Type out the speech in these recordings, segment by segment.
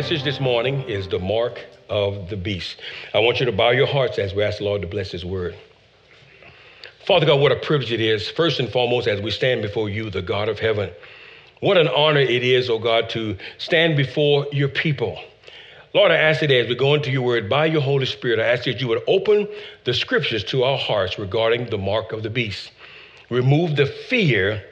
message this morning is the mark of the beast. I want you to bow your hearts as we ask the Lord to bless His word. Father God, what a privilege it is, first and foremost, as we stand before you, the God of heaven. What an honor it is, oh God, to stand before your people. Lord, I ask today as we go into your word by your Holy Spirit, I ask that you would open the scriptures to our hearts regarding the mark of the beast. Remove the fear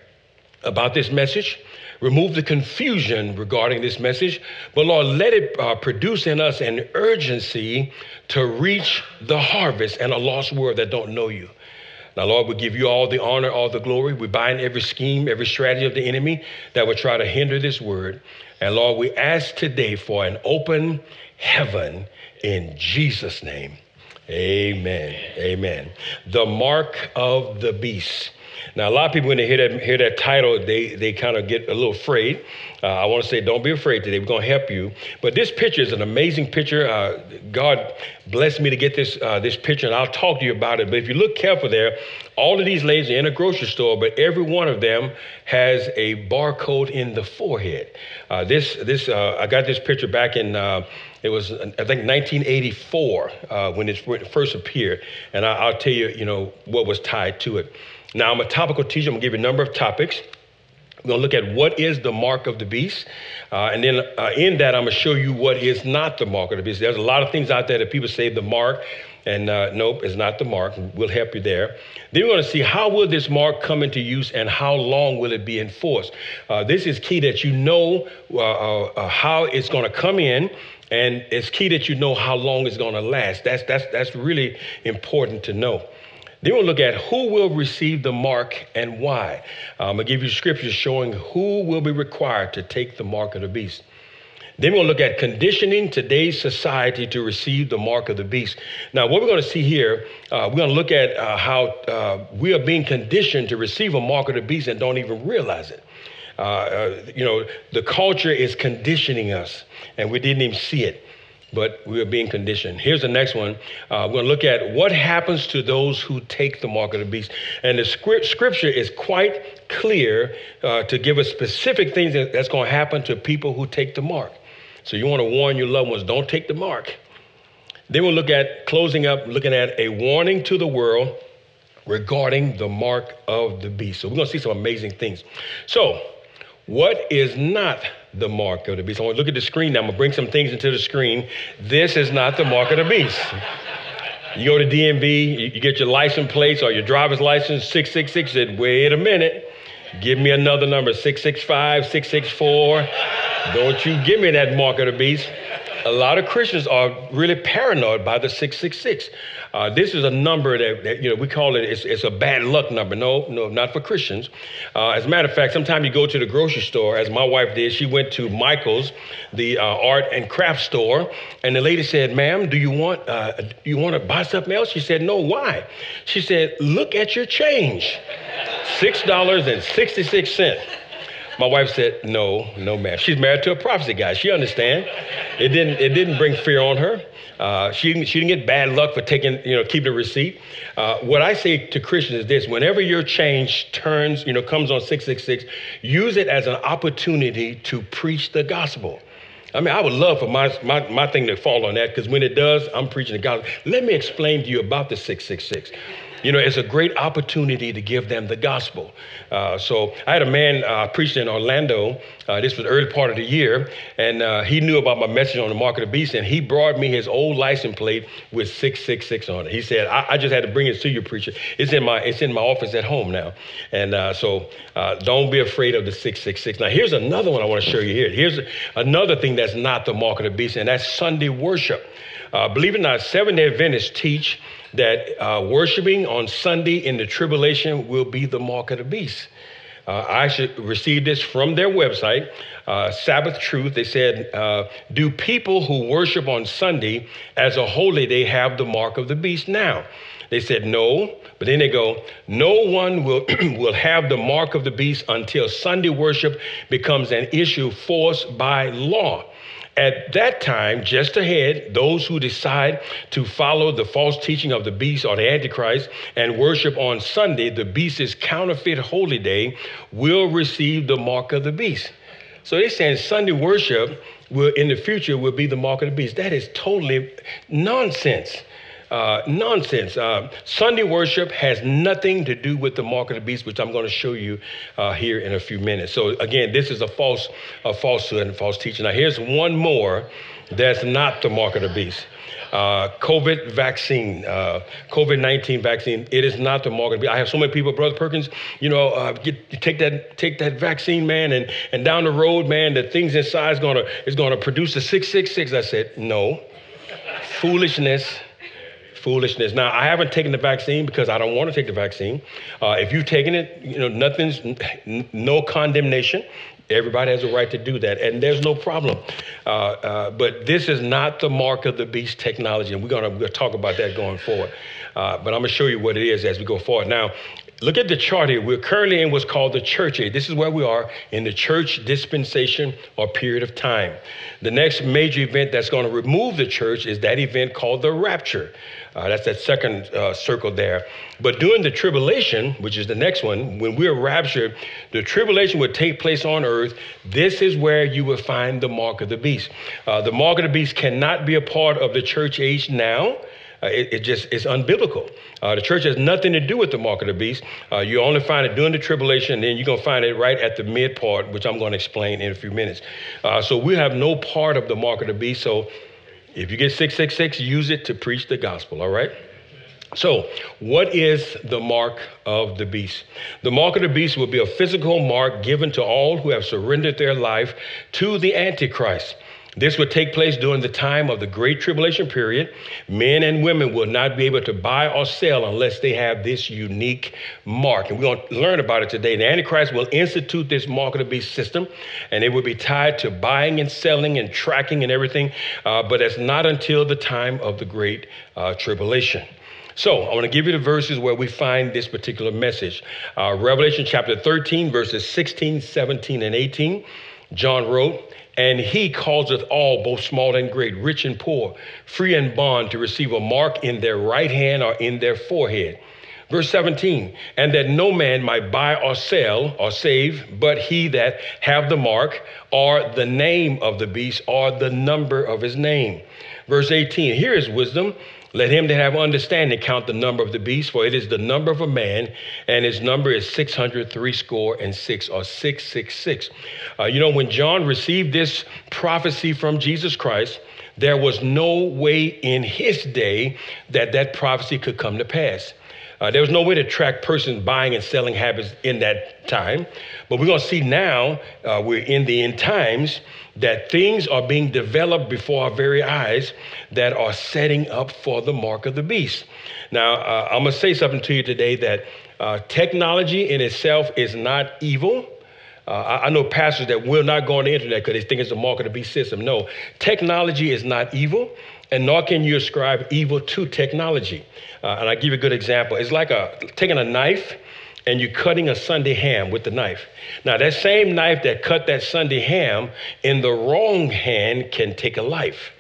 about this message. Remove the confusion regarding this message. But Lord, let it uh, produce in us an urgency to reach the harvest and a lost world that don't know you. Now, Lord, we give you all the honor, all the glory. We bind every scheme, every strategy of the enemy that would try to hinder this word. And Lord, we ask today for an open heaven in Jesus' name. Amen. Amen. The mark of the beast. Now, a lot of people, when they hear that, hear that title, they, they kind of get a little afraid. Uh, I want to say, don't be afraid today. We're going to help you. But this picture is an amazing picture. Uh, God blessed me to get this, uh, this picture, and I'll talk to you about it. But if you look careful there, all of these ladies are in a grocery store, but every one of them has a barcode in the forehead. Uh, this, this, uh, I got this picture back in, uh, it was, I think, 1984 when it first appeared. And I, I'll tell you, you know, what was tied to it. Now, I'm a topical teacher. I'm going to give you a number of topics. We're going to look at what is the mark of the beast. Uh, and then uh, in that, I'm going to show you what is not the mark of the beast. There's a lot of things out there that people say the mark, and uh, nope, it's not the mark. We'll help you there. Then we're going to see how will this mark come into use and how long will it be enforced. Uh, this is key that you know uh, uh, how it's going to come in and it's key that you know how long it's going to last. That's, that's, that's really important to know. Then we'll look at who will receive the mark and why. I'm going to give you scriptures showing who will be required to take the mark of the beast. Then we'll look at conditioning today's society to receive the mark of the beast. Now, what we're going to see here, uh, we're going to look at uh, how uh, we are being conditioned to receive a mark of the beast and don't even realize it. Uh, uh, you know, the culture is conditioning us, and we didn't even see it but we are being conditioned. Here's the next one. Uh, we're going to look at what happens to those who take the mark of the beast. And the script, scripture is quite clear to give us specific things that, that's going to happen to people who take the mark. So you want to warn your loved ones don't take the mark. Then we'll look at closing up, looking at a warning to the world regarding the mark of the beast. So we're going to see some amazing things. So, what is not the mark of the beast? I want to look at the screen now. I'm going to bring some things into the screen. This is not the mark of the beast. You go to DMV, you get your license plates or your driver's license, 666, said, wait a minute, give me another number, 665, 664. Don't you give me that mark of the beast. A lot of Christians are really paranoid by the 666. Uh, this is a number that, that, you know we call it. It's, it's, a bad luck number. No, no, not for Christians. Uh, as a matter of fact, sometimes you go to the grocery store, as my wife did. She went to Michael's, the uh, art and craft store, and the lady said, "Ma'am, do you want uh, you want to buy something else?" She said, "No. Why?" She said, "Look at your change, six dollars and sixty six cents." My wife said, "No, no, ma'am. She's married to a prophecy guy. She understand. It didn't. It didn't bring fear on her. Uh, she, she didn't get bad luck for taking, you know, keeping a receipt. Uh, what I say to Christians is this: whenever your change turns, you know, comes on six six six, use it as an opportunity to preach the gospel. I mean, I would love for my, my, my thing to fall on that because when it does, I'm preaching the gospel. Let me explain to you about the 666. You know, it's a great opportunity to give them the gospel. Uh, so I had a man uh, preaching in Orlando. Uh, this was early part of the year, and uh, he knew about my message on the mark of the beast, and he brought me his old license plate with 666 on it. He said, I, I just had to bring it to you, preacher. It's in my, it's in my office at home now. And uh, so uh, don't be afraid of the 666. Now, here's another one I want to show you here. Here's another thing that's not the mark of the beast, and that's Sunday worship. Believe it or not, Seventh day Adventists teach that uh, worshiping on Sunday in the tribulation will be the mark of the beast. Uh, I should receive this from their website, uh, Sabbath Truth. They said, uh, Do people who worship on Sunday as a holy day have the mark of the beast now? They said, No. But then they go, No one will, will have the mark of the beast until Sunday worship becomes an issue forced by law. At that time, just ahead, those who decide to follow the false teaching of the beast or the Antichrist and worship on Sunday, the beast's counterfeit holy day, will receive the mark of the beast. So they're saying Sunday worship will in the future will be the mark of the beast. That is totally nonsense. Uh, nonsense. Uh, Sunday worship has nothing to do with the mark of the beast, which I'm going to show you uh, here in a few minutes. So again, this is a false, a falsehood and false teaching. Now here's one more that's not the mark of the beast. Uh, COVID vaccine, uh, COVID 19 vaccine, it is not the mark of the beast. I have so many people, Brother Perkins, you know, uh, get, take, that, take that vaccine, man, and, and down the road, man, the things inside is going to is gonna produce a 666. I said, no. Foolishness foolishness. Now, I haven't taken the vaccine because I don't want to take the vaccine. Uh, if you've taken it, you know, nothing's, n- no condemnation. Everybody has a right to do that, and there's no problem. Uh, uh, but this is not the mark of the beast technology, and we're going to talk about that going forward. Uh, but I'm going to show you what it is as we go forward. Now, look at the chart here. We're currently in what's called the church age. This is where we are in the church dispensation or period of time. The next major event that's going to remove the church is that event called the rapture. Uh, that's that second uh, circle there. But during the tribulation, which is the next one, when we're raptured, the tribulation would take place on earth. This is where you will find the mark of the beast. Uh, the mark of the beast cannot be a part of the church age now. Uh, it, it, just is unbiblical. Uh, the church has nothing to do with the mark of the beast. Uh, you only find it during the tribulation, and then you're to find it right at the mid part, which I'm going to explain in a few minutes. Uh, so we have no part of the mark of the beast. So if you get 666, use it to preach the gospel, all right? So, what is the mark of the beast? The mark of the beast will be a physical mark given to all who have surrendered their life to the Antichrist. This would take place during the time of the Great Tribulation period. Men and women will not be able to buy or sell unless they have this unique mark. And we're going to learn about it today. The Antichrist will institute this mark of the beast system, and it will be tied to buying and selling and tracking and everything. Uh, but it's not until the time of the Great uh, Tribulation. So I want to give you the verses where we find this particular message. Uh, Revelation chapter 13, verses 16, 17, and 18. John wrote, and he causeth all, both small and great, rich and poor, free and bond, to receive a mark in their right hand or in their forehead. Verse 17, and that no man might buy or sell or save, but he that have the mark, or the name of the beast, or the number of his name. Verse 18, here is wisdom. Let him that have understanding count the number of the beast, for it is the number of a man, and his number is 603 score and six, or 666. Uh, you know, when John received this prophecy from Jesus Christ, there was no way in his day that that prophecy could come to pass. Uh, there was no way to track persons buying and selling habits in that time. But we're going to see now, uh, we're in the end times, that things are being developed before our very eyes that are setting up for the mark of the beast. Now, uh, I'm going to say something to you today that uh, technology in itself is not evil. Uh, I, I know pastors that will not go on the internet because they think it's a mark of the beast system. No, technology is not evil, and nor can you ascribe evil to technology. Uh, and I give you a good example. It's like a, taking a knife and you're cutting a Sunday ham with the knife. Now, that same knife that cut that Sunday ham in the wrong hand can take a life.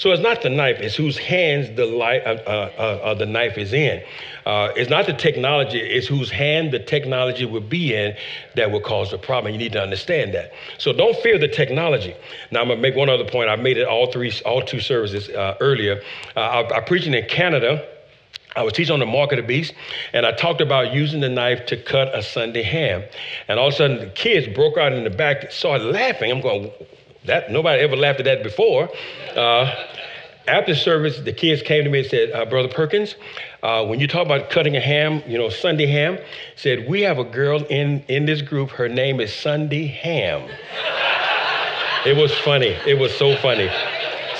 So it's not the knife, it's whose hands the, li- uh, uh, uh, uh the knife is in. Uh, it's not the technology, it's whose hand the technology will be in that will cause the problem. You need to understand that. So don't fear the technology. Now, I'm going to make one other point. I made it all three, all two services uh, earlier. I, I'm preaching in Canada I was teaching on the mark of the beast, and I talked about using the knife to cut a Sunday ham. And all of a sudden, the kids broke out in the back, started laughing. I'm going, that nobody ever laughed at that before. Uh, after service, the kids came to me and said, uh, Brother Perkins, uh, when you talk about cutting a ham, you know, Sunday ham, said, we have a girl in, in this group, her name is Sunday Ham. it was funny. It was so funny.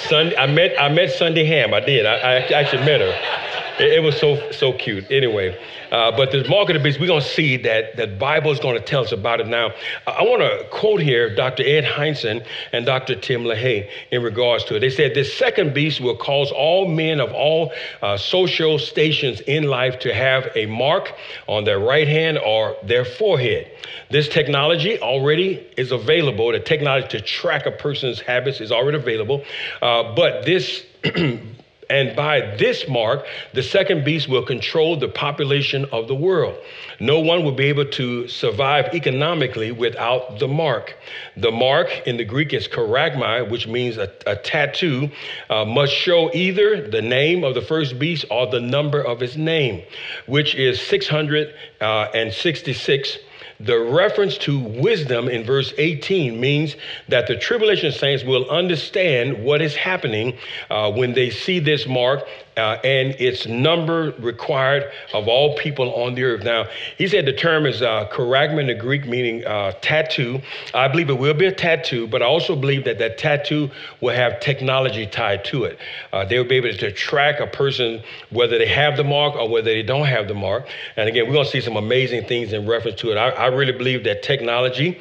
Sunday, I met, I met Sunday Ham. I did. I, I actually met her. It, it was so so cute. Anyway, uh, but the mark of the beast, we're going to see that the Bible is going to tell us about it now. I want to quote here Dr. Ed Hindson and Dr. Tim LaHaye in regards to it. They said this second beast will cause all men of all uh, social stations in life to have a mark on their right hand or their forehead. This technology already is available. The technology to track a person's habits is already available. Uh, but this And by this mark, the second beast will control the population of the world. No one will be able to survive economically without the mark. The mark in the Greek is charagma, which means a, a tattoo, uh, must show either the name of the first beast or the number of his name, which is 666 the reference to wisdom in verse 18 means that the tribulation saints will understand what is happening uh, when they see this mark uh, and its number required of all people on the earth. Now, he said the term is uh, in the Greek, meaning uh, tattoo. I believe it will be a tattoo, but I also believe that that tattoo will have technology tied to it. Uh, they will be able to track a person whether they have the mark or whether they don't have the mark. And again, we're going to see some amazing things in reference to it. I, I really believe that technology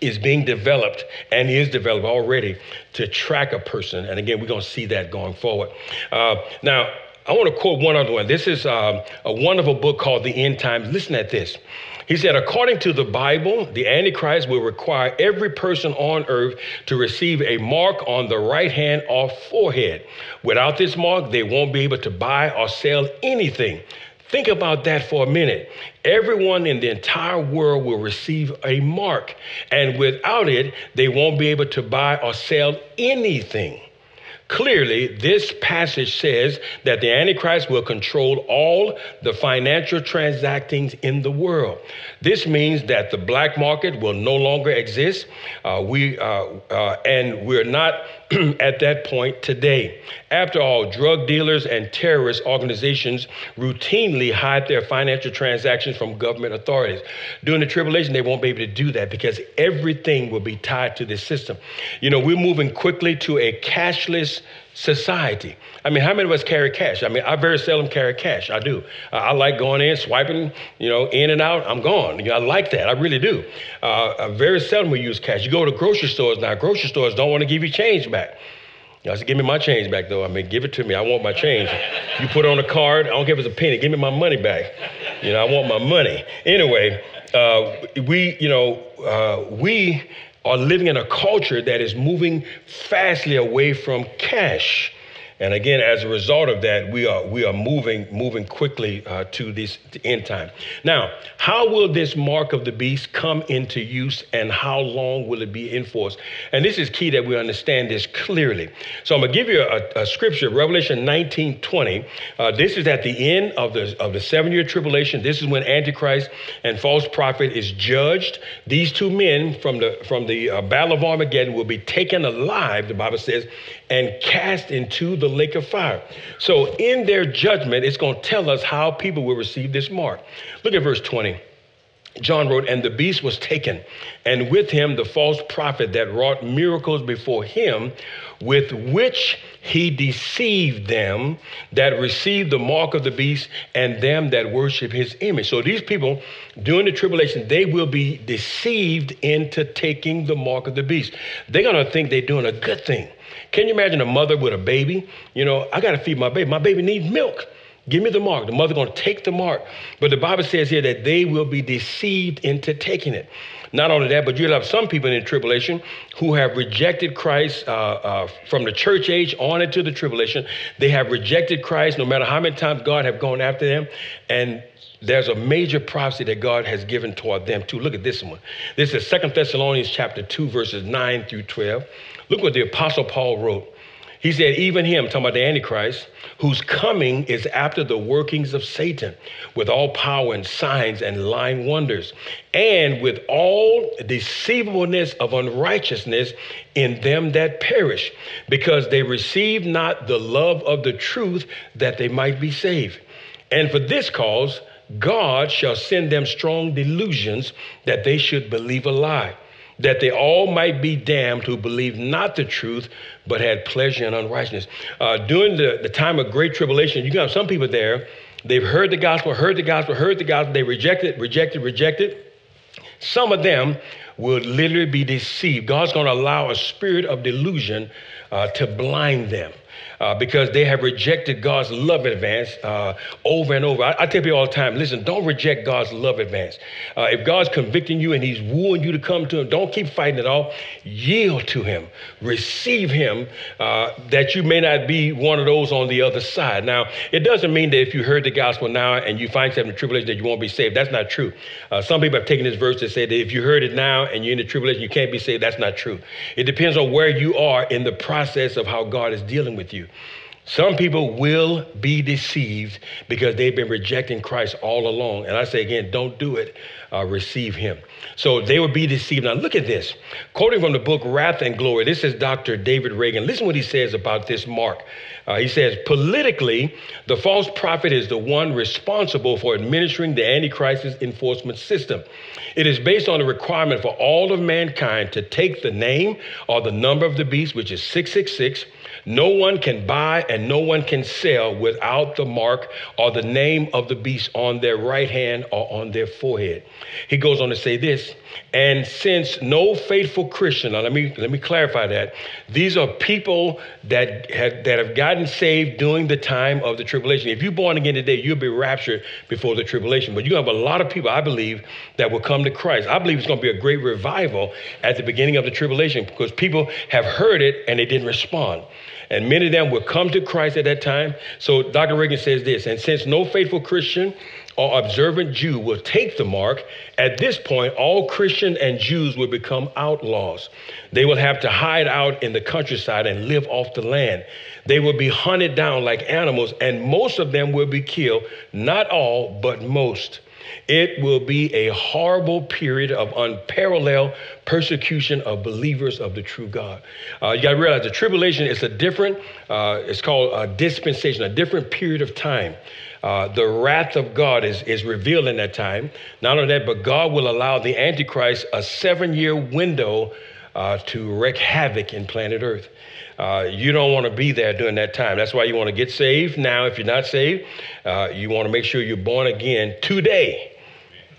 is being developed and is developed already to track a person. And again, we're going to see that going forward. Uh, now, I want to quote one other one. This is um, a wonderful book called The End Times. Listen at this. He said, according to the Bible, the Antichrist will require every person on earth to receive a mark on the right hand or forehead. Without this mark, they won't be able to buy or sell anything. Think about that for a minute. Everyone in the entire world will receive a mark, and without it, they won't be able to buy or sell anything. Clearly, this passage says that the Antichrist will control all the financial transactings in the world. This means that the black market will no longer exist. Uh, we uh, uh, and we're not at that point today. After all, drug dealers and terrorist organizations routinely hide their financial transactions from government authorities. During the tribulation, they won't be able to do that because everything will be tied to this system. You know, we're moving quickly to a cashless society. I mean, how many of us carry cash? I mean, I very seldom carry cash. I do. I like going in, swiping, you know, in and out. I'm gone. You know, I like that. I really do. Uh, very seldom we use cash. You go to grocery stores now. Grocery stores don't want to give you change back. You know, I said, give me my change back though. I mean, give it to me. I want my change. You put on a card. I don't if it's a penny. Give me my money back. You know, I want my money. Anyway, uh, we, you know, uh, we are living in a culture that is moving fastly away from cash. And again, as a result of that, we are we are moving moving quickly uh, to this end time. Now, how will this mark of the beast come into use, and how long will it be enforced? And this is key that we understand this clearly. So I'm gonna give you a, a scripture, Revelation 19, 20. Uh, this is at the end of the of the seven year tribulation. This is when Antichrist and false prophet is judged. These two men from the from the uh, battle of Armageddon will be taken alive. The Bible says and cast into the lake of fire. So, in their judgment, it's going to tell us how people will receive this mark. Look at verse 20. John wrote, And the beast was taken, and with him the false prophet that wrought miracles before him, with which he deceived them that received the mark of the beast and them that worship his image. So these people, during the tribulation, they will be deceived into taking the mark of the beast. They're going to think they're doing a good thing. Can you imagine a mother with a baby? You know, I got to feed my baby. My baby needs milk. Give me the mark. The mother going to take the mark. But the Bible says here that they will be deceived into taking it. Not only that, but you'll have some people in the tribulation who have rejected Christ uh, uh, from the church age on into the tribulation. They have rejected Christ no matter how many times God have gone after them. And there's a major prophecy that God has given toward them too. Look at this one. This is Second Thessalonians chapter 2, verses 9 through 12. Look what the Apostle Paul wrote. He said, even him, talking about the Antichrist, whose coming is after the workings of Satan, with all power and signs and lying wonders, and with all deceivableness of unrighteousness in them that perish, because they receive not the love of the truth that they might be saved. And for this cause, God shall send them strong delusions that they should believe a lie that they all might be damned who believed not the truth, but had pleasure in unrighteousness. Uh, during the, the time of great tribulation, you got some people there, they've heard the gospel, heard the gospel, heard the gospel, they rejected, rejected, rejected. Some of them will literally be deceived. God's going to allow a spirit of delusion uh, to blind them. Uh, because they have rejected God's love advance uh, over and over. I, I, tell people all the time listen, don't reject God's love advance. Uh, if God's convicting you and He's wooing you to come to Him, don't keep fighting it off. Yield to Him, receive Him, uh, that you may not be one of those on the other side. Now, it doesn't mean that if you heard the gospel now and you find yourself in tribulation that you won't be saved. That's not true. Uh, some people have taken this verse to say that if you heard it now and you're in the tribulation, you can't be saved. That's not true. It depends on where you are in the process of how God is dealing with you. Some people will be deceived because they've been rejecting Christ all along. And I say again, don't do it. Uh, receive him. So they will be deceived. Now look at this. Quoting from the book Wrath and Glory, this is Dr. David Reagan. Listen what he says about this mark. Uh, he says, politically, the false prophet is the one responsible for administering the Antichrist's enforcement system. It is based on the requirement for all of mankind to take the name or the number of the beast, which is 666 no one can buy and no one can sell without the mark or the name of the beast on their right hand or on their forehead. He goes on to say this, and since no faithful Christian, now let me let me clarify that. These are people that have that have gotten saved during the time of the tribulation. If you're born again today, you'll be raptured before the tribulation. But you have a lot of people, I believe, that will come to Christ. I believe it's going to be a great revival at the beginning of the tribulation because people have heard it and they didn't respond. And many of them will come to Christ at that time. So Dr. Reagan says this, and since no faithful Christian or observant Jew will take the mark, at this point, all Christian and Jews will become outlaws. They will have to hide out in the countryside and live off the land. They will be hunted down like animals, and most of them will be killed. Not all, but most. It will be a horrible period of unparalleled persecution of believers of the true God. Uh, you got to realize the tribulation is a different, uh, it's called a dispensation, a different period of time. Uh, the wrath of God is, is revealed in that time. Not only that, but God will allow the Antichrist a seven year window uh, to wreak havoc in planet Earth. Uh, you don't want to be there during that time. That's why you want to get saved now. If you're not saved, uh, you want to make sure you're born again today,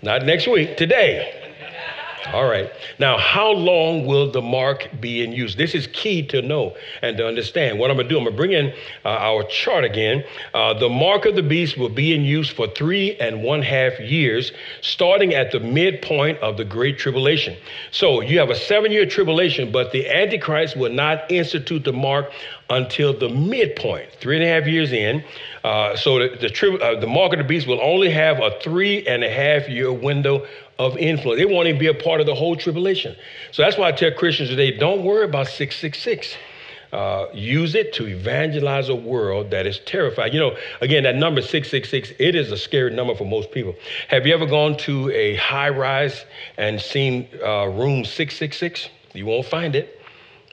not next week, today. All right. Now, how long will the mark be in use? This is key to know and to understand. What I'm going to do, I'm going to bring in uh, our chart again. Uh, the mark of the beast will be in use for three and one half years, starting at the midpoint of the Great Tribulation. So you have a seven year tribulation, but the Antichrist will not institute the mark until the midpoint, three and a half years in. Uh, so the, the, tri- uh, the mark of the beast will only have a three and a half year window of influence. They won't even be a part of the whole tribulation. So that's why I tell Christians today don't worry about 666. Uh, use it to evangelize a world that is terrified. You know, again, that number 666, it is a scary number for most people. Have you ever gone to a high rise and seen uh, room 666? You won't find it.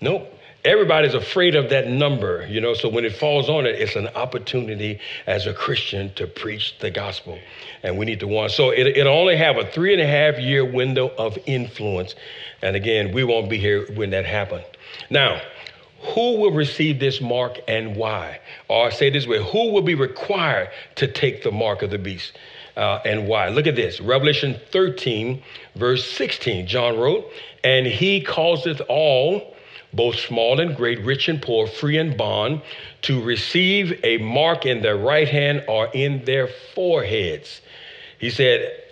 Nope everybody's afraid of that number, you know. So when it falls on it, it's an opportunity as a Christian to preach the gospel, and we need to want. So it, it'll only have a three and a half year window of influence, and again, we won't be here when that happens. Now, who will receive this mark and why? Or say this way: Who will be required to take the mark of the beast? Uh, and why. Look at this Revelation 13, verse 16. John wrote, And he causeth all both small and great, rich and poor, free and bond, to receive a mark in their right hand or in their foreheads. He said,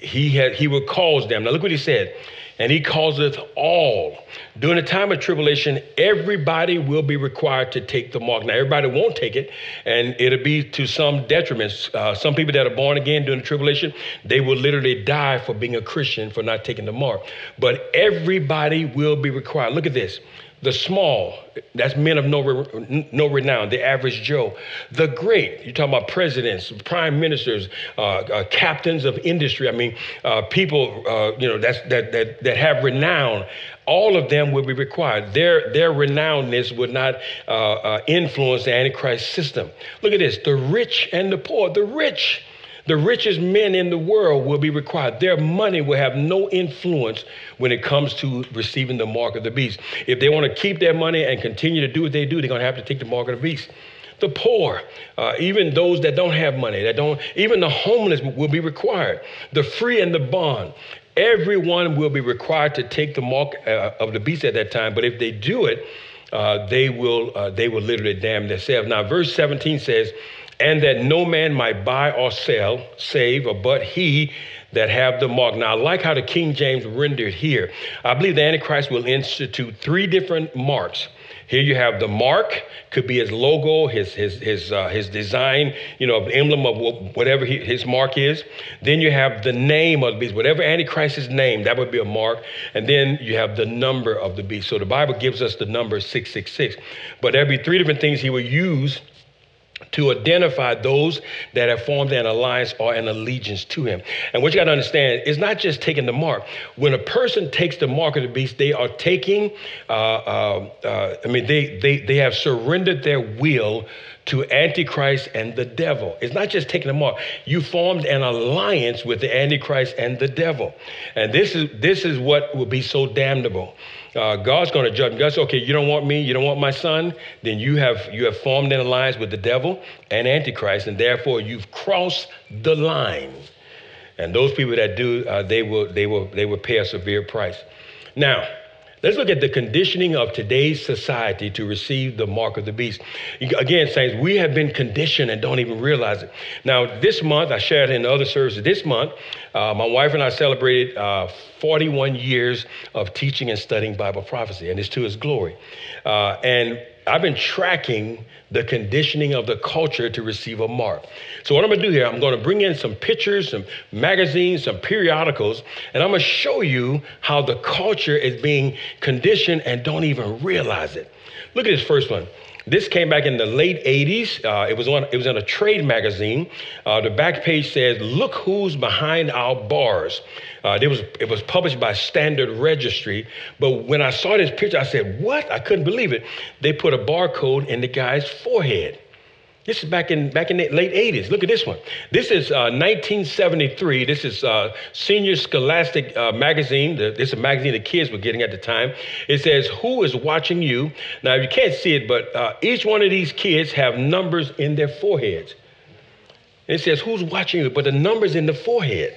he had he would cause them. Now look what he said. And he causeth all. During the time of tribulation, everybody will be required to take the mark. Now, everybody won't take it, and it'll be to some detriment. Uh, some people that are born again during the tribulation, they will literally die for being a Christian for not taking the mark. But everybody will be required. Look at this the small, that's men of no, no renown, the average Joe. The great, you're talking about presidents, prime ministers, uh, uh, captains of industry. I mean, uh, people, uh, you know, that's, that, that, that have renown. All of them will be required. Their, their renownedness would not uh, uh, influence the Antichrist system. Look at this the rich and the poor. The rich the richest men in the world will be required. Their money will have no influence when it comes to receiving the mark of the beast. If they want to keep their money and continue to do what they do, they're going to have to take the mark of the beast. The poor, uh, even those that don't have money, that don't, even the homeless will be required. The free and the bond. Everyone will be required to take the mark uh, of the beast at that time. But if they do it, uh, they will uh, they will literally damn themselves. Now, verse 17 says, "And that no man might buy or sell, save, or but he." That have the mark. Now, I like how the King James rendered here. I believe the Antichrist will institute three different marks. Here you have the mark, could be his logo, his his his uh, his design, you know, emblem of whatever he, his mark is. Then you have the name of the beast, whatever Antichrist's name, that would be a mark. And then you have the number of the beast. So the Bible gives us the number 666. But there'd be three different things he will use to identify those that have formed an alliance or an allegiance to him. And what you got to understand is not just taking the mark. When a person takes the mark of the beast, they are taking, uh, uh, uh, I mean, they, they, they have surrendered their will to Antichrist and the devil. It's not just taking the mark. You formed an alliance with the Antichrist and the devil. And this is, this is what will be so damnable uh, God's going to judge. God says, okay, you don't want me, you don't want my son, then you have you have formed an alliance with the devil and Antichrist, and therefore you've crossed the line. And those people that do, uh, they will they will they will pay a severe price. Now, Let's look at the conditioning of today's society to receive the mark of the beast. Again, saints, we have been conditioned and don't even realize it. Now, this month, I shared in other services, this month, uh, my wife and I celebrated uh, 41 years of teaching and studying Bible prophecy, and it's to his glory. Uh, and I've been tracking the conditioning of the culture to receive a mark. So, what I'm gonna do here, I'm gonna bring in some pictures, some magazines, some periodicals, and I'm gonna show you how the culture is being conditioned and don't even realize it. Look at this first one. This came back in the late 80s. Uh, it, was on, it was in a trade magazine. Uh, the back page says, Look who's behind our bars. Uh, it, was, it was published by Standard Register. But when I saw this picture, I said, What? I couldn't believe it. They put a barcode in the guy's forehead. This is back in back in the late 80s. Look at this one. This is uh, 1973. This is uh, Senior Scholastic uh, magazine. This is a magazine the kids were getting at the time. It says, "Who is watching you?" Now you can't see it, but uh, each one of these kids have numbers in their foreheads. It says, "Who's watching you?" But the numbers in the forehead.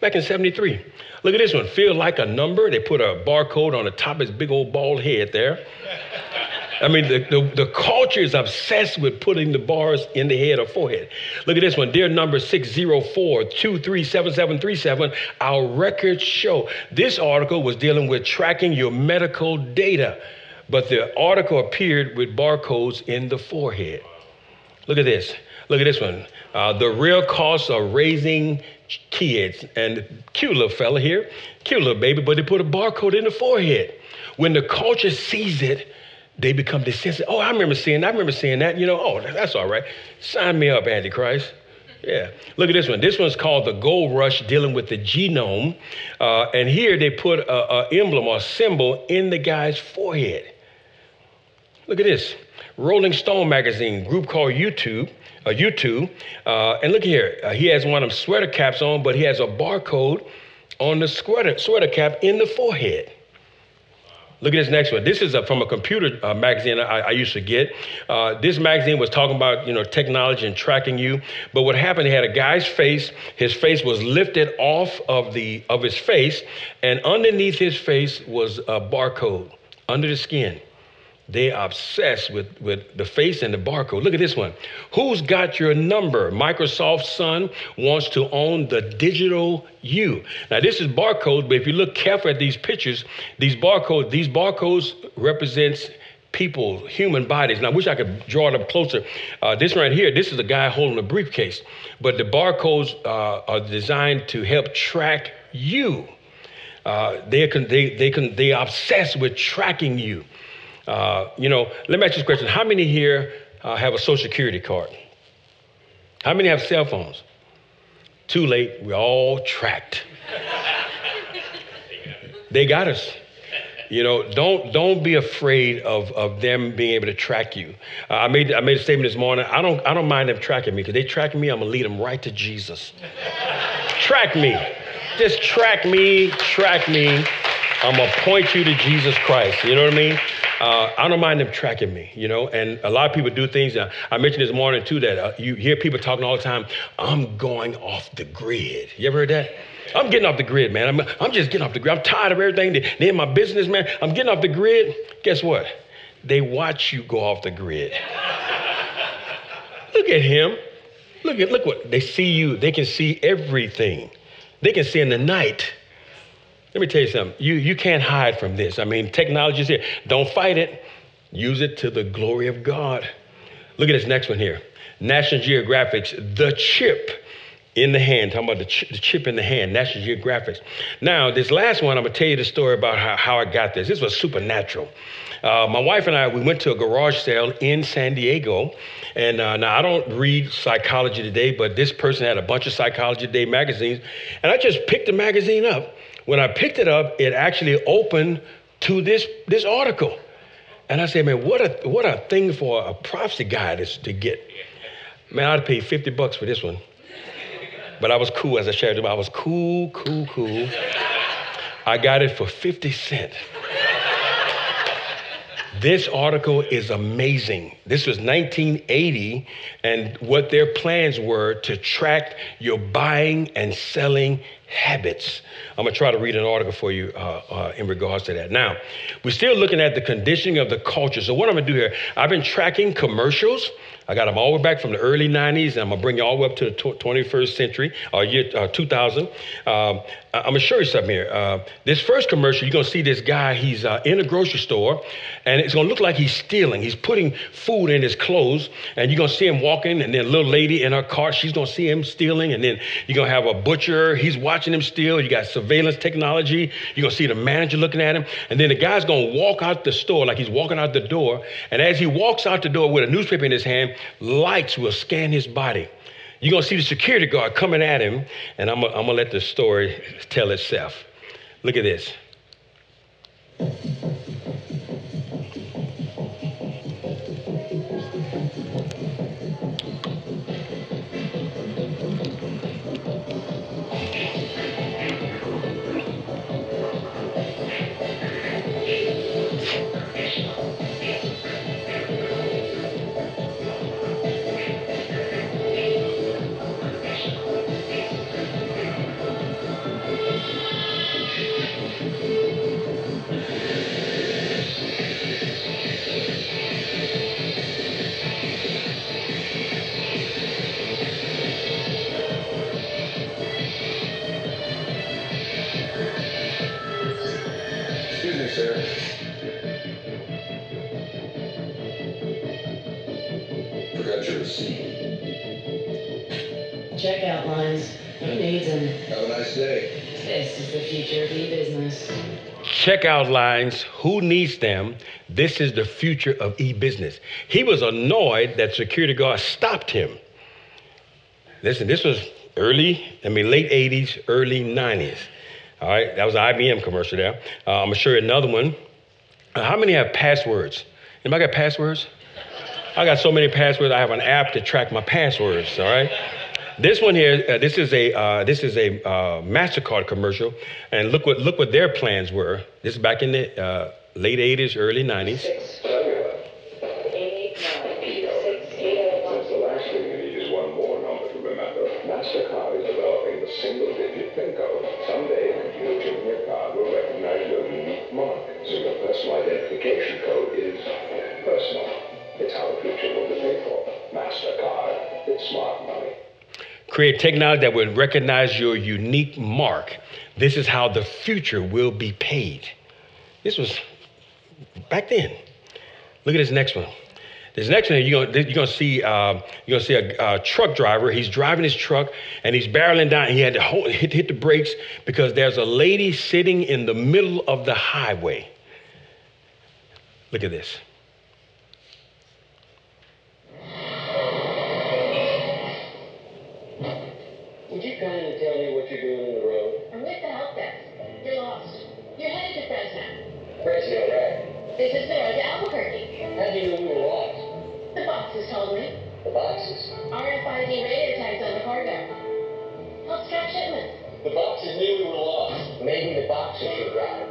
Back in 73. Look at this one. Feel like a number. They put a barcode on the top of his big old bald head there. I mean, the, the, the, culture is obsessed with putting the bars in the head or forehead. Look at this one. Dear number 604 237737, our records show. This article was dealing with tracking your medical data, but the article appeared with barcodes in the forehead. Look at this. Look at this one. Uh, the real cost of raising kids. And cute little fella here, cute little baby, but they put a barcode in the forehead. When the culture sees it, they become desensitive. Oh, I remember seeing. I remember seeing that. You know, oh, that's all right. Sign me up, Antichrist. Yeah. Look at this one. This one's called the Gold Rush, dealing with the genome. Uh, and here they put a, emblem or symbol in the guy's forehead. Look at this. Rolling Stone magazine, group called U2, uh, U2. Uh, and look here. Uh, he has one of them sweater caps on, but he has a barcode on the sweater, sweater cap in the forehead. Look at this next one. This is a, from a computer uh, magazine I, I, used to get. Uh, this magazine was talking about you know technology and tracking you. But what happened? He had a guy's face. His face was lifted off of the of his face, and underneath his face was a barcode under the skin. They obsessed with, with the face and the barcode. Look at this one. Who's got your number? Microsoft's son wants to own the digital you. Now this is barcode, but if you look carefully at these pictures, these barcodes, these barcodes represents people, human bodies. And I wish I could draw it up closer. Uh, this right here, this is a guy holding a briefcase, but the barcodes uh, are designed to help track you. Uh, they can they they can they obsessed with tracking you. Uh, you know, let me ask you this question. How many here uh, have a social security card? How many have cell phones? Too late. We're all tracked. they got us. You know, don't don't be afraid of, of them being able to track you. Uh, I made I made a statement this morning. I don't I don't mind them tracking me because they tracking me. I'm gonna lead them right to Jesus. track me, just track me, track me. I'm gonna point you to Jesus Christ. You know what I mean? Uh, I don't mind them tracking me, you know. And a lot of people do things. Uh, I mentioned this morning too that uh, you hear people talking all the time. I'm going off the grid. You ever heard that? I'm getting off the grid, man. I'm, I'm just getting off the grid. I'm tired of everything. They, they in my business, man. I'm getting off the grid. Guess what? they watch you go off the grid. look at him. Look at look what they see you. They can see everything. They can see in the night. Let me tell you something. You you can't hide from this. I mean, technology is here. Don't fight it. Use it to the glory of God. Look at this next one here. National Geographic's The Chip in the hand, talking about the, ch- the, chip in the hand, National Geographic. Now, this last one, I'm gonna tell you the story about how, how I got this. This was supernatural. Uh, my wife and I, we went to a garage sale in San Diego. And uh, now I don't read Psychology Today, but this person had a bunch of Psychology Today magazines. And I just picked the magazine up. When I picked it up, it actually opened to this, this article. And I said, man, what a, what a thing for a prophecy guy to, to get. Man, I'd pay 50 bucks for this one. But I was cool, as I shared with I was cool, cool, cool. I got it for 50 cents. This article is amazing. This was 1980, and what their plans were to track your buying and selling habits. I'm gonna try to read an article for you uh, uh, in regards to that. Now, we're still looking at the conditioning of the culture. So, what I'm gonna do here, I've been tracking commercials I got them all the way back from the early 90s, and I'm gonna bring you all the way up to the 21st century, or uh, year uh, 2000. Um, I'm gonna show you something here. Uh, this first commercial, you're gonna see this guy. He's uh, in a grocery store, and it's gonna look like he's stealing. He's putting food in his clothes, and you're gonna see him walking, and then a little lady in her cart, she's gonna see him stealing, and then you're gonna have a butcher. He's watching him steal. You got surveillance technology. You're gonna see the manager looking at him, and then the guy's gonna walk out the store like he's walking out the door, and as he walks out the door with a newspaper in his hand lights will scan his body. You're going to see the security guard coming at him, and I'm going to let the story tell itself. Look at this. Checkout lines, who needs them? This is the future of e business. He was annoyed that security guards stopped him. Listen, this was early, I mean, late 80s, early 90s. All right, that was an IBM commercial there. Uh, I'm gonna show you another one. Uh, how many have passwords? Anybody got passwords? I got so many passwords. I have an app to track my passwords. All right. This one here, uh, this is a uh, this is a uh, Mastercard commercial, and look what look what their plans were. This is back in the uh, late '80s, early '90s. Create technology that would recognize your unique mark. This is how the future will be paid. This was back then. Look at this next one. This next one, you're gonna, you're gonna see uh, you're gonna see a, a, truck driver. He's driving his truck and he's barreling down. He had to hold, hit, hit the brakes because there's a lady sitting in the middle of the highway. Look at this. Boxes? RFID radar tags on the cargo. Helps track shipments. The boxes knew we were lost. Maybe the boxes should drive.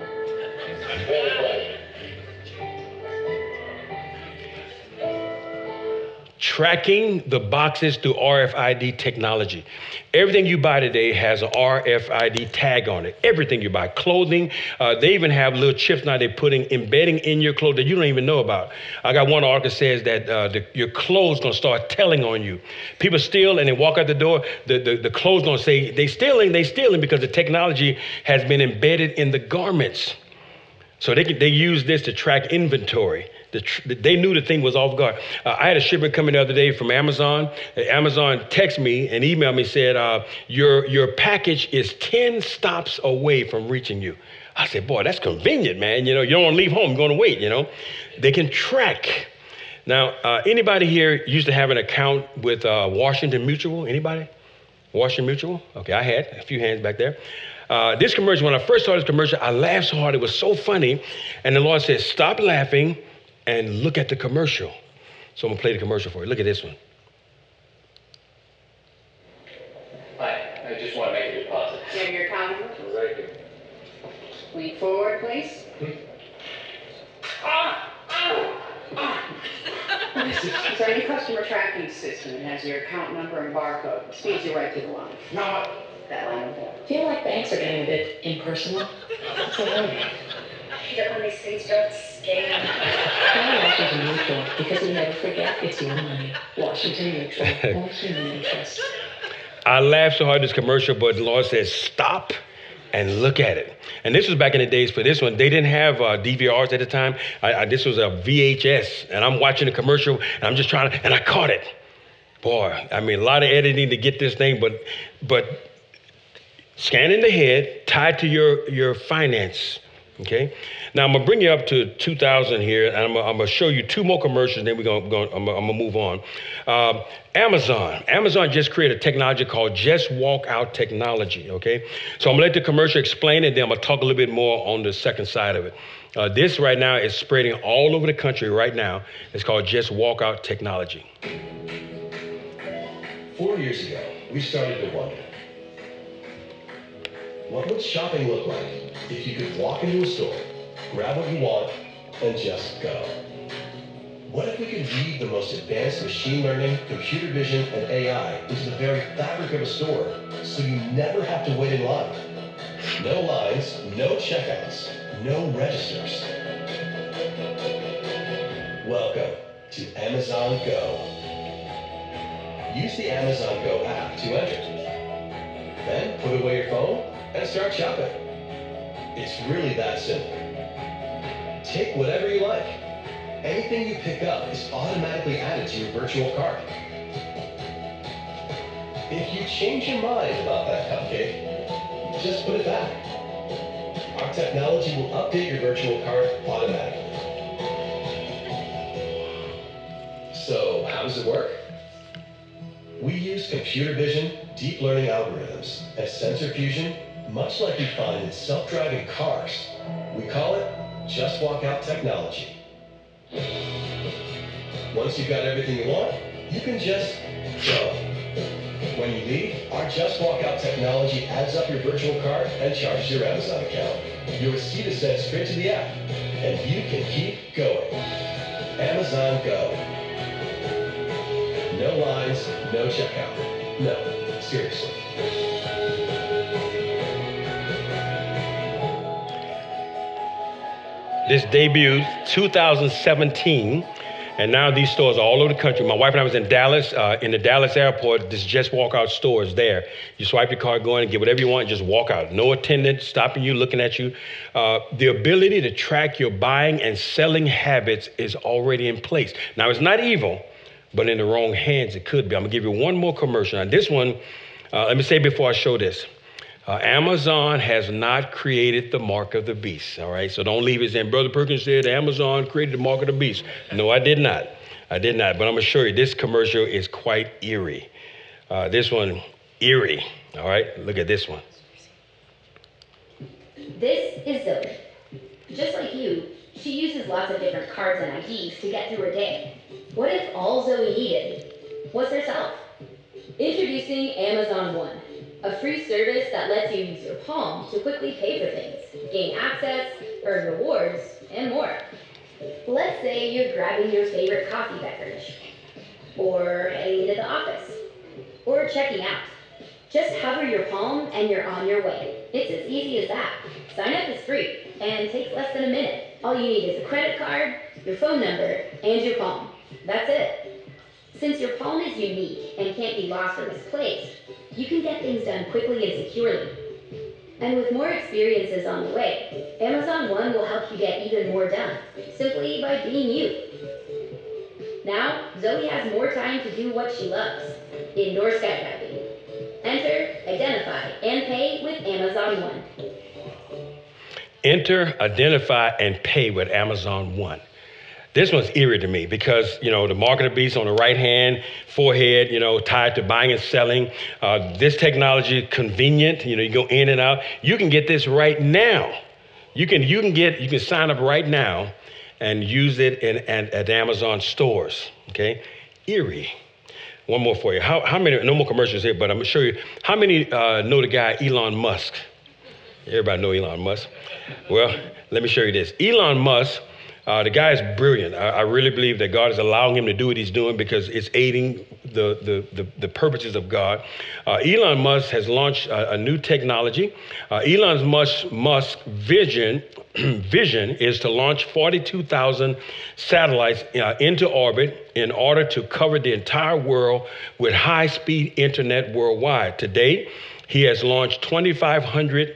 Very funny. Tracking the boxes through RFID technology. Everything you buy today has an RFID tag on it. Everything you buy, clothing, uh, they even have little chips now they're putting, embedding in your clothes that you don't even know about. I got one article says that uh, the, your clothes gonna start telling on you. People steal and they walk out the door, the, the, the clothes gonna say, they stealing, they stealing because the technology has been embedded in the garments. So they, they use this to track inventory. The tr- they knew the thing was off guard. Uh, I had a shipment coming the other day from Amazon. Uh, Amazon texted me and emailed me said, uh, your, your package is 10 stops away from reaching you. I said, boy, that's convenient, man. You know, you don't want to leave home, you're going to wait, you know. They can track. Now, uh, anybody here used to have an account with uh, Washington Mutual? Anybody? Washington Mutual? Okay, I had a few hands back there. Uh, this commercial, when I first saw this commercial, I laughed so hard. It was so funny. And the Lord said, Stop laughing and look at the commercial. So I'm going to play the commercial for you. Look at this one. Hi, I just want to make a deposit. Do you have your account number? Right here. Lean forward, please. Is there any customer tracking system that has your account number and barcode? Speeds you right to the line. No, That line over there. feel like banks are getting a bit impersonal. What's going on? Get on these things, don't scam. Call Washington Mutual because we never forget it's your money. Washington Mutual, home human interest. I laughed so hard at this commercial, but the Lord said, Stop and look at it. And this was back in the days for this one. They didn't have uh, DVRs at the time. I, I, this was a VHS, and I'm watching the commercial, and I'm just trying to, and I caught it. Boy, I mean, a lot of editing to get this thing, but, but scanning the head tied to your, your finance. Okay. Now I'm gonna bring you up to 2000 here, and I'm gonna, I'm gonna show you two more commercials. Then we're gonna, gonna I'm, gonna, I'm gonna move on. Um, Amazon. Amazon just created a technology called Just Walk Out technology. Okay. So I'm gonna let the commercial explain it. Then I'm gonna talk a little bit more on the second side of it. Uh, this right now is spreading all over the country right now. It's called Just Walk Out technology. Four years ago, we started to wonder what would shopping look like if you could walk into a store, grab what you want, and just go? What if we could weave the most advanced machine learning, computer vision, and AI into the very fabric of a store so you never have to wait in line? No lines, no checkouts, no registers. Welcome to Amazon Go. Use the Amazon Go app to enter. Then put away your phone and start shopping. It's really that simple. Take whatever you like. Anything you pick up is automatically added to your virtual cart. If you change your mind about that cupcake, just put it back. Our technology will update your virtual cart automatically. So, how does it work? We use computer vision, deep learning algorithms, and sensor fusion, much like you find in self-driving cars. We call it Just Walk Out technology. Once you've got everything you want, you can just go. When you leave, our Just Walk Out technology adds up your virtual cart and charges your Amazon account. Your receipt is sent straight to the app, and you can keep going. Amazon Go. No lines, no checkout. No, seriously. This debuted 2017, and now these stores are all over the country. My wife and I was in Dallas, uh, in the Dallas airport. This Just Walk Out store is there. You swipe your card, go in, and get whatever you want, just walk out. No attendant stopping you, looking at you. Uh, the ability to track your buying and selling habits is already in place. Now, it's not evil, but in the wrong hands, it could be. I'm gonna give you one more commercial. And this one, uh, let me say before I show this. Uh, Amazon has not created the mark of the beast. All right, so don't leave it saying, Brother Perkins said Amazon created the mark of the beast. No, I did not. I did not. But I'm gonna show you this commercial is quite eerie. Uh, this one, eerie. All right, look at this one. This is Zoe. Just like you, she uses lots of different cards and IDs to get through her day. What if all Zoe needed was herself? Introducing Amazon One, a free service that lets you use your palm to quickly pay for things, gain access, earn rewards, and more. Let's say you're grabbing your favorite coffee beverage. or heading into the office, or checking out. Just hover your palm and you're on your way. It's as easy as that. Sign up is free and takes less than a minute. All you need is a credit card, your phone number, and your palm. That's it. Since your palm is unique and can't be lost or misplaced, you can get things done quickly and securely. And with more experiences on the way, Amazon One will help you get even more done, simply by being you. Now, Zoe has more time to do what she loves, indoor skydiving. Enter, identify, and pay with Amazon One. Enter, identify, and pay with Amazon One. This one's eerie to me because, you know, the mark of the beast on the right hand, forehead, you know, tied to buying and selling. Uh, this technology, convenient, you know, you go in and out. You can get this right now. You can, you can get, you can sign up right now and use it in, in at Amazon stores, okay? Eerie. One more for you. How, how many, no more commercials here, but I'm gonna show you. How many uh, know the guy Elon Musk? Everybody know Elon Musk. Well, let me show you this. Elon Musk, uh, the guy is brilliant. I, I, really believe that God is allowing him to do what he's doing because it's aiding the, the, the, the purposes of God. Uh, Elon Musk has launched a, a new technology. Uh, Elon Musk, Musk vision, vision is to launch 42,000 satellites uh, into orbit in order to cover the entire world with high speed internet worldwide. To date, he has launched 2,500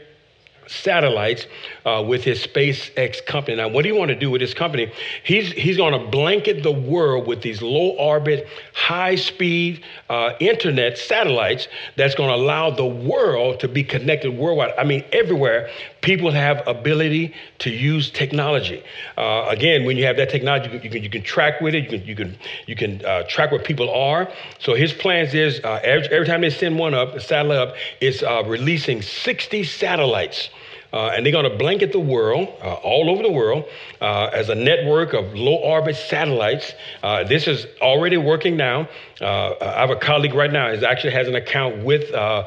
satellites uh, with his SpaceX company. Now, what do you want to do with his company? He's, he's going to blanket the world with these low orbit, high speed uh, internet satellites that's going to allow the world to be connected worldwide. I mean, everywhere people have ability to use technology. Uh, again, when you have that technology, you can, you can track with it. You can you can you can uh, track where people are. So his plans is uh, every, every, time they send one up, a satellite up, it's uh, releasing 60 satellites uh, and they're going to blanket the world, uh, all over the world, uh, as a network of low orbit satellites. Uh, this is already working now. Uh, I have a colleague right now who actually has an account with, uh,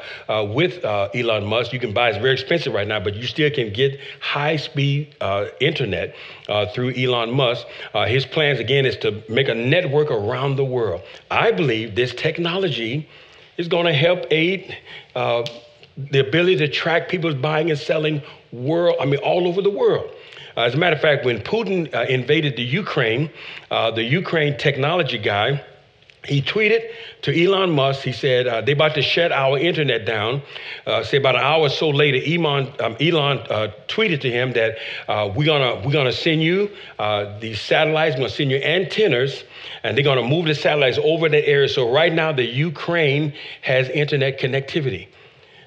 with Elon Musk. You can buy it's very expensive right now, but you still can get high speed internet through Elon Musk. his plans, again, is to make a network around the world. I believe this technology is going to help aid the ability to track people's buying and selling world, I mean, all over the world. Uh, as a matter of fact, when Putin uh, invaded the Ukraine, uh, the Ukraine technology guy, he tweeted to Elon Musk, he said, uh, they about to shut our internet down. Uh, say about an hour or so later, Elon, um, Elon uh, tweeted to him that uh, we're gonna, we're gonna send you uh, these satellites, we're gonna send you antennas, and they're gonna move the satellites over that area. So right now, the Ukraine has internet connectivity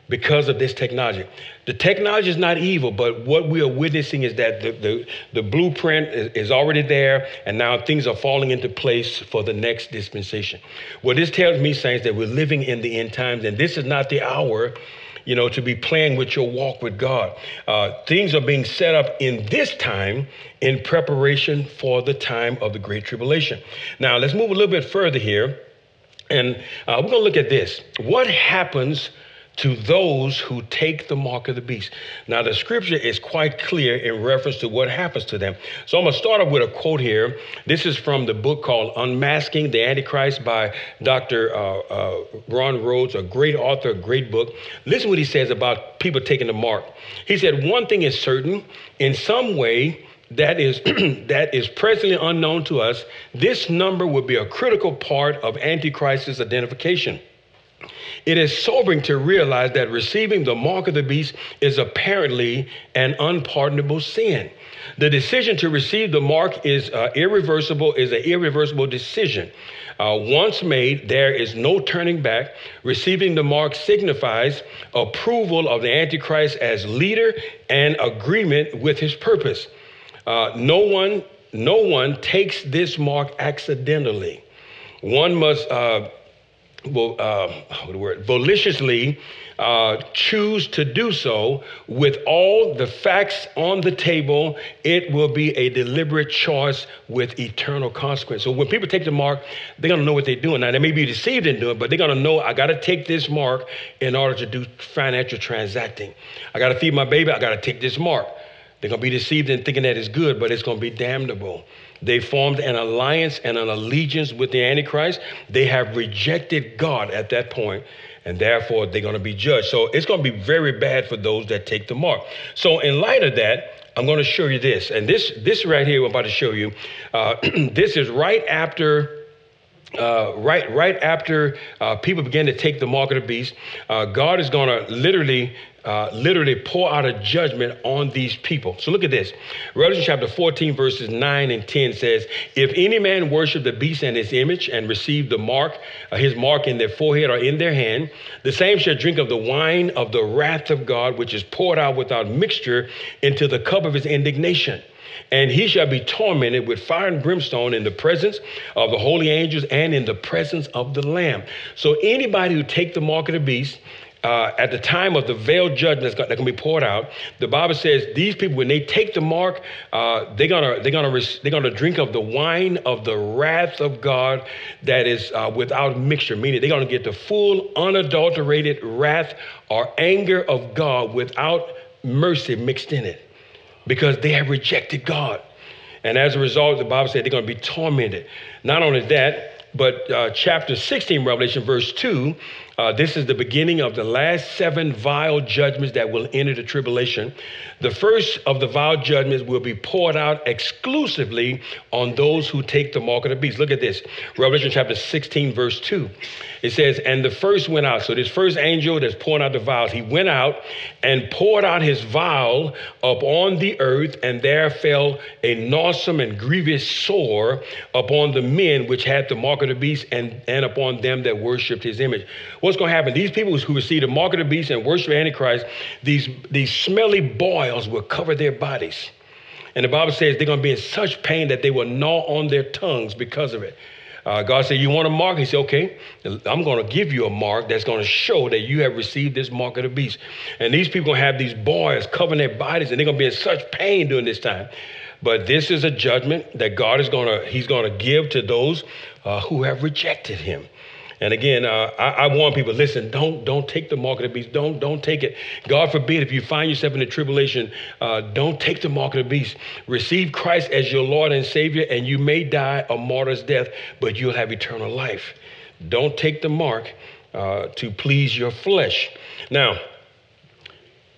because of this technology. The technology is not evil, but what we are witnessing is that the, the, the blueprint is, is, already there, and now things are falling into place for the next dispensation. What this tells me, saints, that we're living in the end times, and this is not the hour. You know, to be playing with your walk with God. Uh, things are being set up in this time in preparation for the time of the Great Tribulation. Now, let's move a little bit further here, and uh, we're going to look at this. What happens to those who take the mark of the beast. Now, the scripture is quite clear in reference to what happens to them. So I'm going to start off with a quote here. This is from the book called Unmasking the Antichrist by Dr. Uh, uh, Ron Rhodes, a great author, a great book. Listen what he says about people taking the mark. He said, One thing is certain, in some way, that is that is presently unknown to us, this number will be a critical part of Antichrist's identification. It is sobering to realize that receiving the mark of the beast is apparently an unpardonable sin. The decision to receive the mark is uh, irreversible, is an irreversible decision. Uh, once made, there is no turning back. Receiving the mark signifies approval of the Antichrist as leader and agreement with his purpose. Uh, no one, no one takes this mark accidentally. One must uh, will, uh, the word, volitionally uh, choose to do so with all the facts on the table, it will be a deliberate choice with eternal consequence. So when people take the mark, they're going to know what they're doing. Now, they may be deceived in doing it, but they're going to know I got to take this mark in order to do financial transacting. I got to feed my baby, I got to take this mark. They're going to be deceived in thinking that it's good, but it's going to be damnable. They formed an alliance and an allegiance with the Antichrist. They have rejected God at that point, and therefore they're going to be judged. So it's going to be very bad for those that take the mark. So, in light of that, I'm going to show you this. And this, this right here, I'm about to show you, uh, this is right after uh, right right after uh, people begin to take the mark of the beast, uh, God is going to literally uh, literally pour out a judgment on these people. So look at this. Revelation chapter 14, verses 9 and 10 says, If any man worship the beast and his image and receive the mark, uh, his mark in their forehead or in their hand, the same shall drink of the wine of the wrath of God, which is poured out without mixture into the cup of his indignation and he shall be tormented with fire and brimstone in the presence of the holy angels and in the presence of the lamb so anybody who take the mark of the beast uh, at the time of the vial judgment that's going to be poured out, the Bible says these people, when they take the mark, uh, they're gonna they're gonna they're gonna drink of the wine of the wrath of God that is uh, without mixture, meaning they're gonna get the full unadulterated wrath or anger of God without mercy mixed in it because they have rejected God. And as a result, the Bible said they're going to be tormented. Not only that, but uh, chapter 16, Revelation, verse 2, uh, this is the beginning of the last seven vial judgments that will enter the tribulation. The first of the vial judgments will be poured out exclusively on those who take the mark of the beast. Look at this Revelation chapter 16, verse 2. It says, And the first went out. So, this first angel that's pouring out the vials, he went out and poured out his vial upon the earth, and there fell a noisome and grievous sore upon the men which had the mark of the beast and, and upon them that worshipped his image. What's going to happen? These people who receive the mark of the beast and worship Antichrist, these, these smelly boils will cover their bodies. And the Bible says they're going to be in such pain that they will gnaw on their tongues because of it. Uh, God said, You want a mark? He said, Okay, I'm going to give you a mark that's going to show that you have received this mark of the beast. And these people going to have these boils covering their bodies and they're going to be in such pain during this time. But this is a judgment that God is going to, He's going to give to those uh, who have rejected Him. And again, uh, I, I, warn people: listen, don't don't take the mark of the beast. Don't don't take it. God forbid if you find yourself in a tribulation, uh, don't take the mark of the beast. Receive Christ as your Lord and Savior, and you may die a martyr's death, but you'll have eternal life. Don't take the mark uh, to please your flesh. Now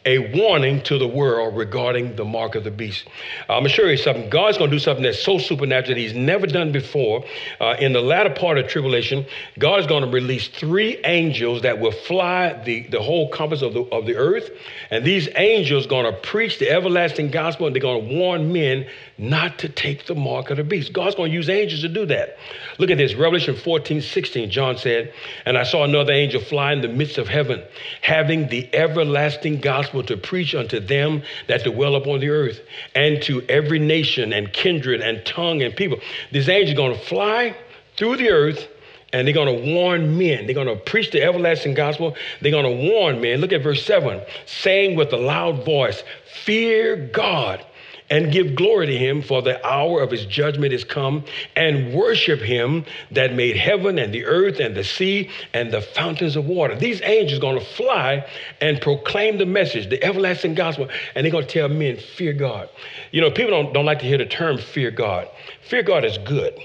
a warning to the world regarding the mark of the beast. I'm going to show you something. God's going to do something that's so supernatural that He's never done before. Uh, in the latter part of tribulation, God is going to release three angels that will fly the, the whole compass of the, of the earth. And these angels are going to preach the everlasting gospel and they're going to warn men not to take the mark of the beast. God's going to use angels to do that. Look at this Revelation 14, 16. John said, And I saw another angel fly in the midst of heaven, having the everlasting gospel to preach unto them that dwell upon the earth, and to every nation and kindred and tongue and people. This angel is going to fly through the earth and they're going to warn men. They're going to preach the everlasting gospel. They're going to warn men. Look at verse 7 saying with a loud voice, Fear God and give glory to him, for the hour of his judgment is come, and worship him that made heaven and the earth and the sea and the fountains of water. These angels are going to fly and proclaim the message, the everlasting gospel, and they're going to tell men, fear God. You know, people don't, don't like to hear the term fear God. Fear God is good.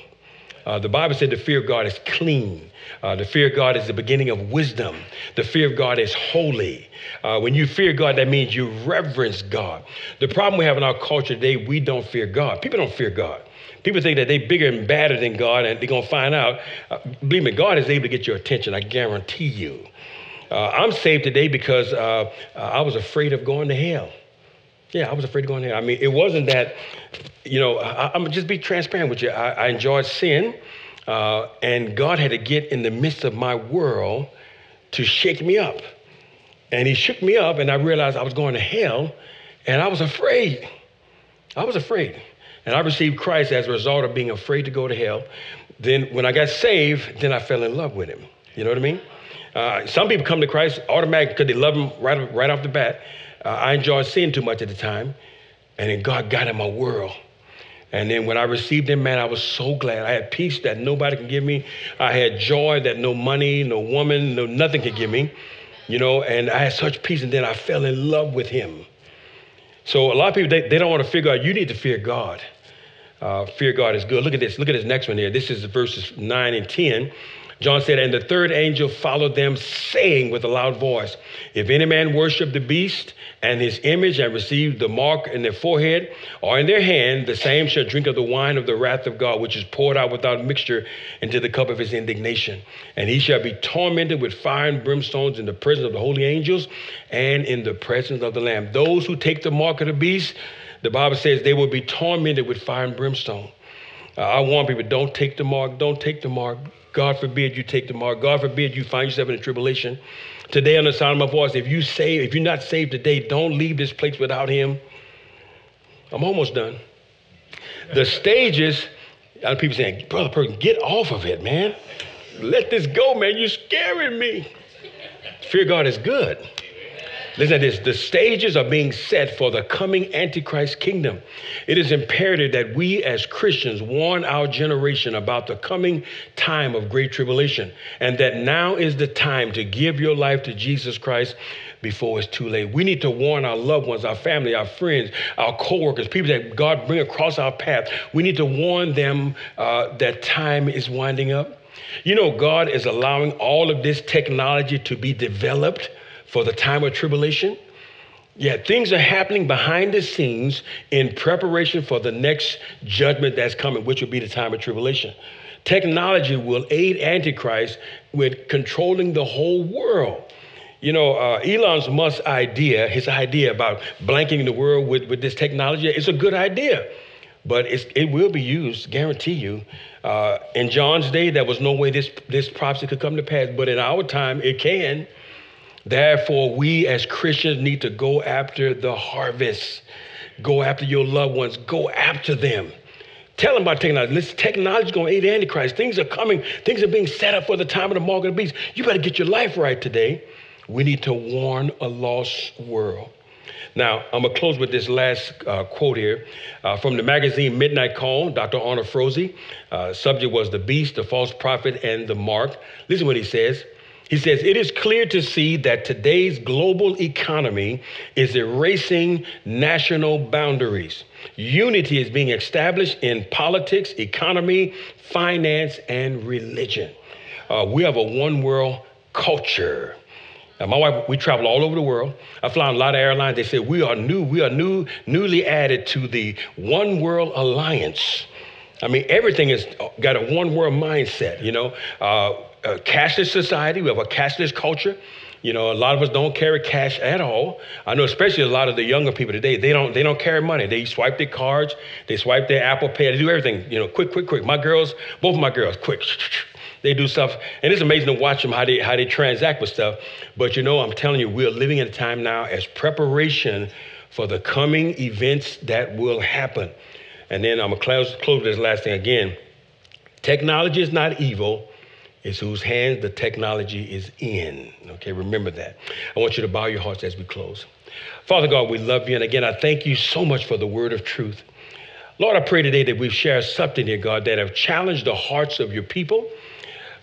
Uh, the Bible said the fear God is clean. Uh, the fear of God is the beginning of wisdom. The fear of God is holy. Uh, when you fear God, that means you reverence God. The problem we have in our culture today, we don't fear God. People don't fear God. People think that they're bigger and badder than God, and they're going to find out. Uh, believe me, God is able to get your attention, I guarantee you. Uh, I'm saved today because uh, I was afraid of going to hell. Yeah, I was afraid of going there. I mean, it wasn't that, you know, I, am just be transparent with you. I, I enjoyed sin, uh, and God had to get in the midst of my world to shake me up. And He shook me up, and I realized I was going to hell, and I was afraid. I was afraid. And I received Christ as a result of being afraid to go to hell. Then, when I got saved, then I fell in love with Him. You know what I mean? Uh, some people come to Christ automatically because they love Him right, right off the bat. Uh, I enjoyed sin too much at the time. And then God got in my world. And then when I received him, man, I was so glad. I had peace that nobody can give me. I had joy that no money, no woman, no nothing could give me. You know, and I had such peace. And then I fell in love with him. So a lot of people, they, they don't want to figure out you need to fear God. Uh, fear God is good. Look at this. Look at this next one here. This is verses 9 and 10. John said, And the third angel followed them, saying with a loud voice, If any man worship the beast and his image and receive the mark in their forehead or in their hand, the same shall drink of the wine of the wrath of God, which is poured out without mixture into the cup of his indignation. And he shall be tormented with fire and brimstones in the presence of the holy angels and in the presence of the Lamb. Those who take the mark of the beast, the Bible says they will be tormented with fire and brimstone. Uh, I warn people don't take the mark, don't take the mark. God forbid you take tomorrow. God forbid you find yourself in a tribulation. Today, on the sound of my voice, if you save, if you're not saved today, don't leave this place without Him. I'm almost done. The stages, other people saying, Brother Perkins, get off of it, man. Let this go, man. You're scaring me. Fear God is good. Listen to this the stages are being set for the coming Antichrist kingdom. It is imperative that we as Christians warn our generation about the coming time of great tribulation and that now is the time to give your life to Jesus Christ before it's too late. We need to warn our loved ones, our family, our friends, our coworkers, people that God bring across our path. We need to warn them uh, that time is winding up. You know, God is allowing all of this technology to be developed for the time of tribulation. Yet things are happening behind the scenes in preparation for the next judgment that's coming, which will be the time of tribulation. Technology will aid Antichrist with controlling the whole world. You know, uh, Elon's Musk's idea, his idea about blanking the world with, with this technology, it's a good idea, but it will be used, guarantee you. Uh, in John's day, there was no way this, this prophecy could come to pass, but in our time, it can. Therefore, we as Christians need to go after the harvest. Go after your loved ones. Go after them. Tell them about technology. Listen, technology is going to aid Antichrist. Things are coming. Things are being set up for the time of the mark of the beast. You better get your life right today. We need to warn a lost world. Now, I'm going to close with this last uh, quote here uh, from the magazine Midnight Call, Dr. Arnold Froese. Uh, subject was the beast, the false prophet, and the mark. Listen what he says. He says, It is clear to see that today's global economy is erasing national boundaries. Unity is being established in politics, economy, finance, and religion. Uh, we have a one world culture. Now, my wife, we travel all over the world. I fly on a lot of airlines. They say we are new, we are new, newly added to the One World Alliance. I mean, everything has got a one world mindset, you know. Uh, a cashless society. We have a cashless culture. You know, a lot of us don't carry cash at all. I know, especially a lot of the younger people today. They don't. They don't carry money. They swipe their cards. They swipe their Apple Pay. They do everything. You know, quick, quick, quick. My girls, both of my girls, quick. They do stuff, and it's amazing to watch them how they how they transact with stuff. But you know, I'm telling you, we're living in a time now as preparation for the coming events that will happen. And then I'm gonna close close this last thing again. Technology is not evil is whose hands the technology is in. Okay, remember that. I want you to bow your hearts as we close. Father God, we love you. And again, I thank you so much for the word of truth. Lord, I pray today that we've shared something here, God, that have challenged the hearts of your people.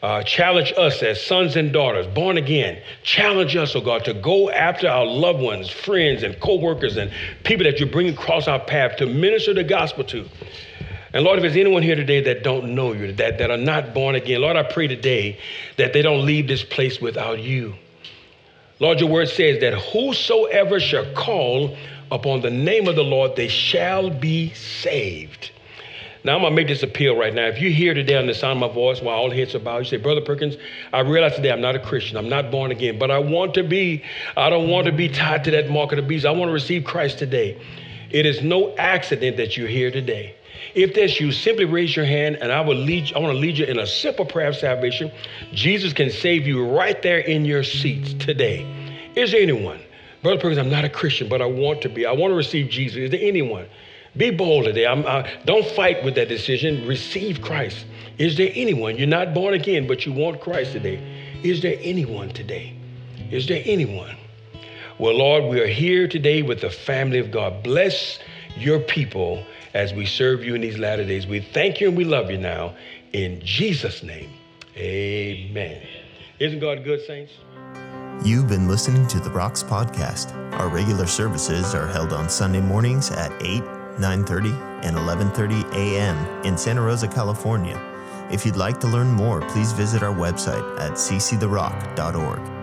Uh, challenge us as sons and daughters, born again. Challenge us, oh God, to go after our loved ones, friends, and co workers, and people that you bring across our path to minister the gospel to. And Lord, if there's anyone here today that don't know you, that, that are not born again, Lord, I pray today that they don't leave this place without you. Lord, your word says that whosoever shall call upon the name of the Lord, they shall be saved. Now, I'm going to make this appeal right now. If you're here today on the sound of my voice while all heads are bowed, you say, Brother Perkins, I realize today I'm not a Christian. I'm not born again, but I want to be. I don't want to be tied to that mark of the beast. I want to receive Christ today. It is no accident that you're here today. If that's you, simply raise your hand and I will lead I want to lead you in a simple prayer of salvation. Jesus can save you right there in your seats today. Is there anyone? Brother Perkins, I'm not a Christian, but I want to be. I want to receive Jesus. Is there anyone? Be bold today. I, don't fight with that decision. Receive Christ. Is there anyone? You're not born again, but you want Christ today. Is there anyone today? Is there anyone? Well, Lord, we are here today with the family of God. Bless your people as we serve you in these latter days. We thank you and we love you now. In Jesus' name, amen. Isn't God good, saints? You've been listening to the Rocks Podcast. Our regular services are held on Sunday mornings at 8, 9:30, and 11:30 a.m. in Santa Rosa, California. If you'd like to learn more, please visit our website at cctherock.org.